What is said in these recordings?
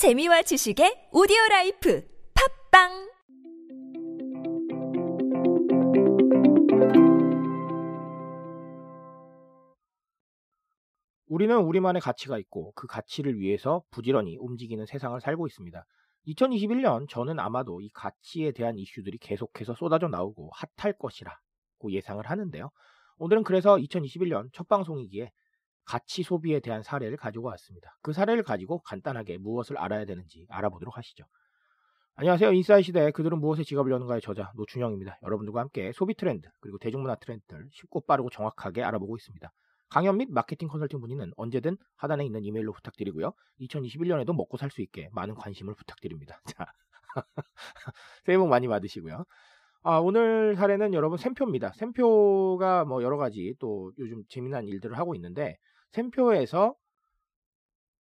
재미와 지식의 오디오 라이프 팟빵 우리는 우리만의 가치가 있고 그 가치를 위해서 부지런히 움직이는 세상을 살고 있습니다. 2021년 저는 아마도 이 가치에 대한 이슈들이 계속해서 쏟아져 나오고 핫할 것이라고 예상을 하는데요. 오늘은 그래서 2021년 첫 방송이기에 가치 소비에 대한 사례를 가지고 왔습니다. 그 사례를 가지고 간단하게 무엇을 알아야 되는지 알아보도록 하시죠. 안녕하세요. 인사이 시대 그들은 무엇에 지갑을 여는가의 저자 노준영입니다. 여러분들과 함께 소비 트렌드 그리고 대중문화 트렌드들 쉽고 빠르고 정확하게 알아보고 있습니다. 강연 및 마케팅 컨설팅 문의는 언제든 하단에 있는 이메일로 부탁드리고요. 2021년에도 먹고 살 수 있게 많은 관심을 부탁드립니다. 자, 새해 복 많이 받으시고요. 아, 오늘 사례는 여러분 샘표입니다. 샘표가 뭐 여러 가지 또 요즘 재미난 일들을 하고 있는데 샘표에서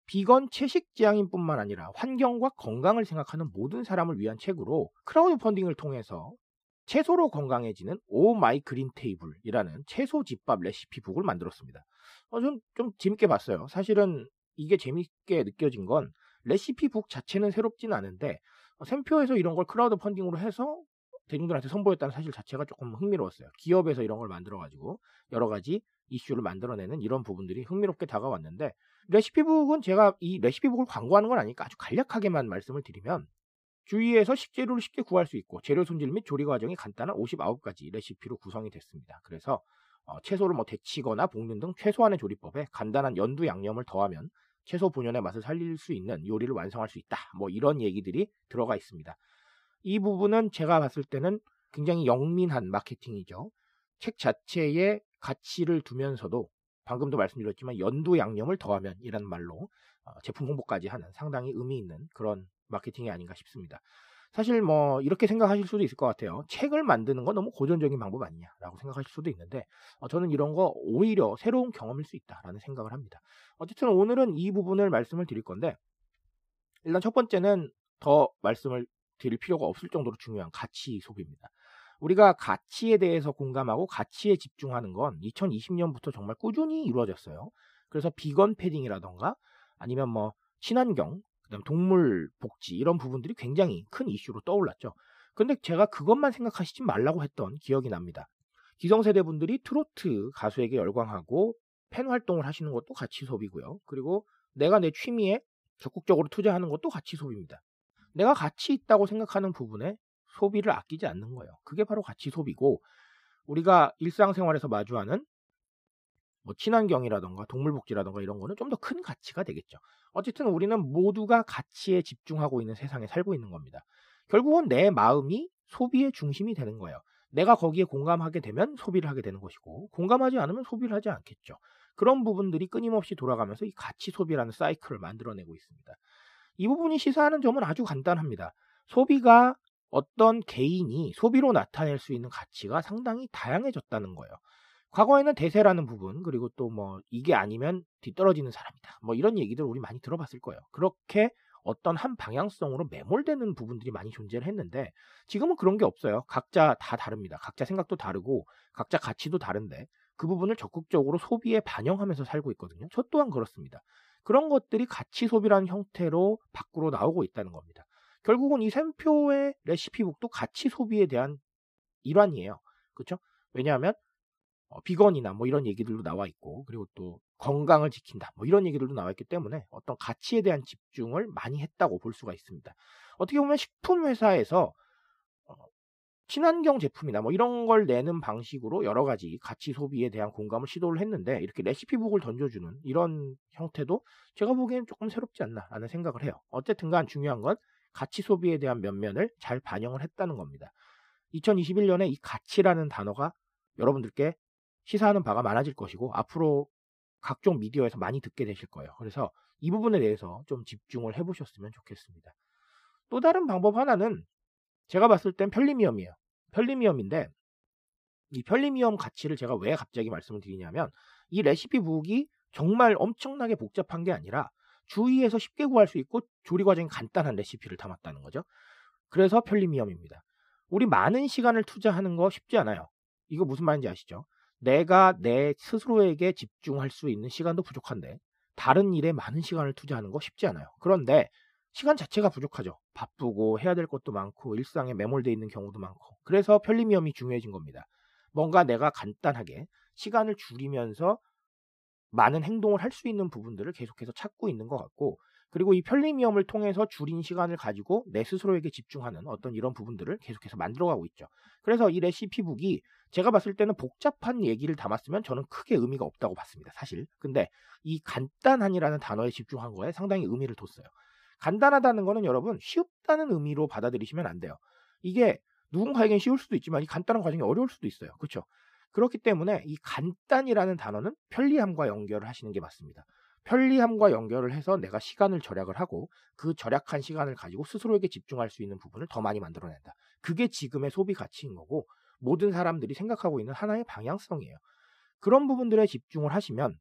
비건 채식 지향인뿐만 아니라 환경과 건강을 생각하는 모든 사람을 위한 책으로 크라우드 펀딩을 통해서 채소로 건강해지는 Oh My Green Table이라는 채소 집밥 레시피북을 만들었습니다. 어, 좀, 좀 재밌게 봤어요. 사실은 이게 재밌게 느껴진 건 레시피북 자체는 새롭진 않은데 어, 샘표에서 이런 걸 크라우드 펀딩으로 해서 대중들한테 선보였다는 사실 자체가 조금 흥미로웠어요. 기업에서 이런 걸 만들어가지고 여러 가지 이슈를 만들어내는 이런 부분들이 흥미롭게 다가왔는데 레시피북은 제가 이 레시피북을 광고하는 건 아니니까 아주 간략하게만 말씀을 드리면 주위에서 식재료를 쉽게 구할 수 있고 재료 손질 및 조리 과정이 간단한 59가지 레시피로 구성이 됐습니다. 그래서 어, 채소를 뭐 데치거나 볶는 등 최소한의 조리법에 간단한 연두 양념을 더하면 채소 본연의 맛을 살릴 수 있는 요리를 완성할 수 있다. 뭐 이런 얘기들이 들어가 있습니다. 이 부분은 제가 봤을 때는 굉장히 영민한 마케팅이죠. 책 자체에 가치를 두면서도 방금도 말씀드렸지만 연두 양념을 더하면 이란 말로 어, 제품 홍보까지 하는 상당히 의미 있는 그런 마케팅이 아닌가 싶습니다. 사실 뭐 이렇게 생각하실 수도 있을 것 같아요. 책을 만드는 건 너무 고전적인 방법 아니냐라고 생각하실 수도 있는데 어, 저는 이런 거 오히려 새로운 경험일 수 있다라는 생각을 합니다. 어쨌든 오늘은 이 부분을 말씀을 드릴 건데 일단 첫 번째는 더 말씀을 드릴 필요가 없을 정도로 중요한 가치 소비입니다. 우리가 가치에 대해서 공감하고 가치에 집중하는 건 2020년부터 정말 꾸준히 이루어졌어요. 그래서 비건 패딩이라던가 아니면 뭐 친환경, 그다음 동물 복지 이런 부분들이 굉장히 큰 이슈로 떠올랐죠. 근데 제가 그것만 생각하시지 말라고 했던 기억이 납니다. 기성세대 분들이 트로트 가수에게 열광하고 팬 활동을 하시는 것도 가치 소비고요. 그리고 내가 내 취미에 적극적으로 투자하는 것도 가치 소비입니다. 내가 가치 있다고 생각하는 부분에 소비를 아끼지 않는 거예요. 그게 바로 가치 소비고 우리가 일상생활에서 마주하는 뭐 친환경이라던가 동물복지라던가 이런 거는 좀 더 큰 가치가 되겠죠. 어쨌든 우리는 모두가 가치에 집중하고 있는 세상에 살고 있는 겁니다. 결국은 내 마음이 소비의 중심이 되는 거예요. 내가 거기에 공감하게 되면 소비를 하게 되는 것이고 공감하지 않으면 소비를 하지 않겠죠. 그런 부분들이 끊임없이 돌아가면서 이 가치 소비라는 사이클을 만들어내고 있습니다. 이 부분이 시사하는 점은 아주 간단합니다. 소비가 어떤 개인이 소비로 나타낼 수 있는 가치가 상당히 다양해졌다는 거예요. 과거에는 대세라는 부분 그리고 또 뭐 이게 아니면 뒤떨어지는 사람이다. 뭐 이런 얘기들 우리 많이 들어봤을 거예요. 그렇게 어떤 한 방향성으로 매몰되는 부분들이 많이 존재를 했는데 지금은 그런 게 없어요. 각자 다 다릅니다. 각자 생각도 다르고 각자 가치도 다른데 그 부분을 적극적으로 소비에 반영하면서 살고 있거든요. 저 또한 그렇습니다. 그런 것들이 가치 소비라는 형태로 밖으로 나오고 있다는 겁니다. 결국은 이 샘표의 레시피북도 가치 소비에 대한 일환이에요. 그렇죠? 왜냐하면 어, 비건이나 뭐 이런 얘기들도 나와 있고 그리고 또 건강을 지킨다 뭐 이런 얘기들도 나와 있기 때문에 어떤 가치에 대한 집중을 많이 했다고 볼 수가 있습니다. 어떻게 보면 식품 회사에서 어, 친환경 제품이나 뭐 이런 걸 내는 방식으로 여러 가지 가치 소비에 대한 공감을 시도를 했는데 이렇게 레시피북을 던져주는 이런 형태도 제가 보기엔 조금 새롭지 않나라는 생각을 해요. 어쨌든 간 중요한 건 가치 소비에 대한 면면을 잘 반영을 했다는 겁니다. 2021년에 이 가치라는 단어가 여러분들께 시사하는 바가 많아질 것이고 앞으로 각종 미디어에서 많이 듣게 되실 거예요. 그래서 이 부분에 대해서 좀 집중을 해보셨으면 좋겠습니다. 또 다른 방법 하나는 제가 봤을 땐 편리미엄이에요. 편리미엄인데 이 편리미엄 가치를 제가 왜 갑자기 말씀을 드리냐면 이 레시피 북이 정말 엄청나게 복잡한 게 아니라 주위에서 쉽게 구할 수 있고 조리 과정이 간단한 레시피를 담았다는 거죠. 그래서 편리미엄입니다. 우리 많은 시간을 투자하는 거 쉽지 않아요. 이거 무슨 말인지 아시죠? 내가 내 스스로에게 집중할 수 있는 시간도 부족한데 다른 일에 많은 시간을 투자하는 거 쉽지 않아요. 그런데 시간 자체가 부족하죠. 바쁘고 해야 될 것도 많고 일상에 매몰돼 있는 경우도 많고. 그래서 편리미엄이 중요해진 겁니다. 뭔가 내가 간단하게 시간을 줄이면서 많은 행동을 할 수 있는 부분들을 계속해서 찾고 있는 것 같고 그리고 이 편리미엄을 통해서 줄인 시간을 가지고 내 스스로에게 집중하는 어떤 이런 부분들을 계속해서 만들어가고 있죠. 그래서 이 레시피북이 제가 봤을 때는 복잡한 얘기를 담았으면 저는 크게 의미가 없다고 봤습니다. 사실. 근데 이 간단한이라는 단어에 집중한 거에 상당히 의미를 뒀어요. 간단하다는 거는 여러분 쉽다는 의미로 받아들이시면 안 돼요. 이게 누군가에겐 쉬울 수도 있지만 이 간단한 과정이 어려울 수도 있어요. 그렇죠? 그렇기 때문에 이 간단이라는 단어는 편리함과 연결을 하시는 게 맞습니다. 편리함과 연결을 해서 내가 시간을 절약을 하고 그 절약한 시간을 가지고 스스로에게 집중할 수 있는 부분을 더 많이 만들어낸다. 그게 지금의 소비 가치인 거고 모든 사람들이 생각하고 있는 하나의 방향성이에요. 그런 부분들에 집중을 하시면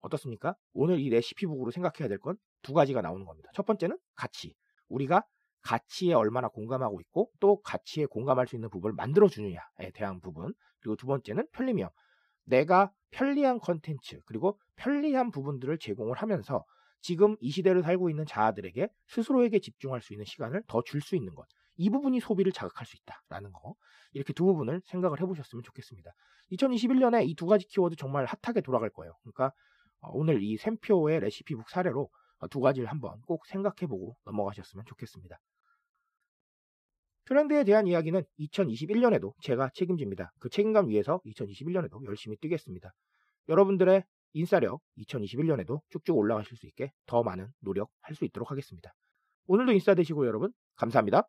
어떻습니까? 오늘 이 레시피북으로 생각해야 될 건 두 가지가 나오는 겁니다. 첫 번째는 가치. 우리가 가치에 얼마나 공감하고 있고 또 가치에 공감할 수 있는 부분을 만들어 주느냐에 대한 부분. 그리고 두 번째는 편리함. 내가 편리한 컨텐츠 그리고 편리한 부분들을 제공을 하면서 지금 이 시대를 살고 있는 자아들에게 스스로에게 집중할 수 있는 시간을 더 줄 수 있는 것. 이 부분이 소비를 자극할 수 있다라는 거. 이렇게 두 부분을 생각을 해보셨으면 좋겠습니다. 2021년에 이 두 가지 키워드 정말 핫하게 돌아갈 거예요. 그러니까 어, 오늘 이 샘표의 레시피북 사례로 어, 두 가지를 한번 꼭 생각해보고 넘어가셨으면 좋겠습니다. 트렌드에 대한 이야기는 2021년에도 제가 책임집니다. 그 책임감 위에서 2021년에도 열심히 뛰겠습니다. 여러분들의 인싸력 2021년에도 쭉쭉 올라가실 수 있게 더 많은 노력할 수 있도록 하겠습니다. 오늘도 인싸 되시고 여러분 감사합니다.